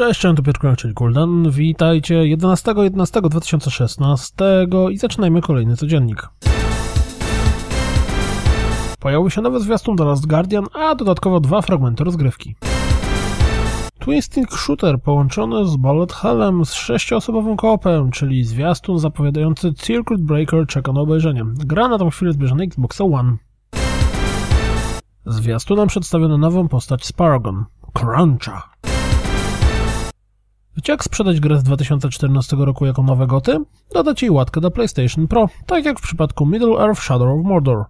Cześć, to Piotr Kowal, czyli Kuldan. Witajcie 11.11.2016 i zaczynajmy kolejny codziennik. Pojawił się nowy zwiastun The Last Guardian, a dodatkowo dwa fragmenty rozgrywki. Twisting Shooter połączony z Bullet Hellem z sześcioosobowym koopem, czyli zwiastun zapowiadający Circuit Breaker czeka na obejrzenie. Gra na tą chwilę zbierze na Xbox One. Zwiastunem przedstawiono nową postać z Paragon, Cruncha. Jak sprzedać grę z 2014 roku jako nowe goty? Dodać jej łatkę do PlayStation Pro, tak jak w przypadku Middle Earth Shadow of Mordor.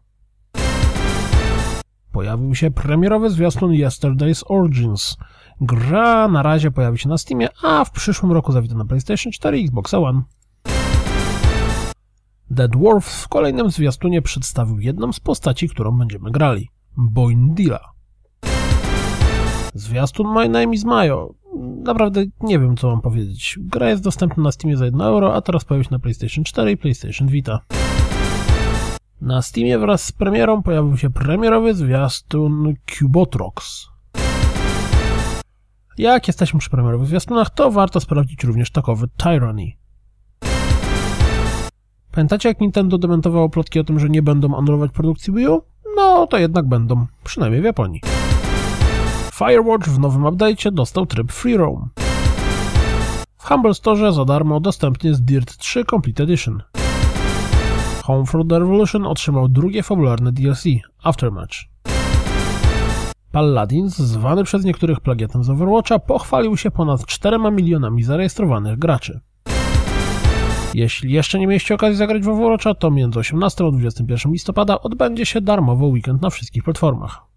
Pojawił się premierowy zwiastun Yesterday's Origins. Gra na razie pojawi się na Steamie, a w przyszłym roku zawita na PlayStation 4 i Xbox One. The Dwarf w kolejnym zwiastunie przedstawił jedną z postaci, którą będziemy grali. Boindilla. Zwiastun My Name is Mayo. Naprawdę nie wiem, co mam powiedzieć. Gra jest dostępna na Steamie za 1 euro, a teraz pojawi się na PlayStation 4 i PlayStation Vita. Na Steamie wraz z premierą pojawił się premierowy zwiastun Cubotrox. Jak jesteśmy przy premierowych zwiastunach, to warto sprawdzić również takowy Tyranny. Pamiętacie jak Nintendo dementowało plotki o tym, że nie będą anulować produkcji Wii U? No, to jednak będą, przynajmniej w Japonii. Firewatch w nowym update'cie dostał tryb Free Roam. W Humble Store za darmo dostępny jest Dirt 3 Complete Edition. Homefront Revolution otrzymał drugie fabularne DLC, Aftermatch. Paladins, zwany przez niektórych plagiatem z Overwatcha, pochwalił się ponad 4 milionami zarejestrowanych graczy. Jeśli jeszcze nie mieliście okazji zagrać w Overwatcha, to między 18 a 21 listopada odbędzie się darmowy weekend na wszystkich platformach.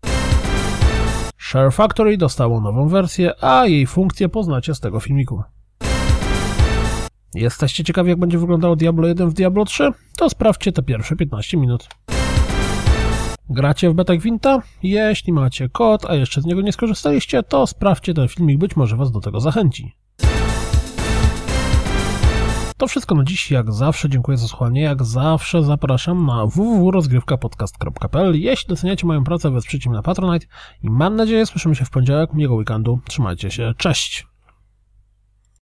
Share Factory dostało nową wersję, a jej funkcje poznacie z tego filmiku. Jesteście ciekawi jak będzie wyglądało Diablo 1 w Diablo 3? To sprawdźcie te pierwsze 15 minut. Gracie w Beta Gwinta? Jeśli macie kod, a jeszcze z niego nie skorzystaliście, to sprawdźcie ten filmik, być może was do tego zachęci. To wszystko na dziś, jak zawsze dziękuję za słuchanie, jak zawsze zapraszam na www.rozgrywkapodcast.pl Jeśli doceniacie moją pracę, wesprzyjcie mnie na Patronite i mam nadzieję słyszymy się w poniedziałek, miłego weekendu, trzymajcie się, cześć!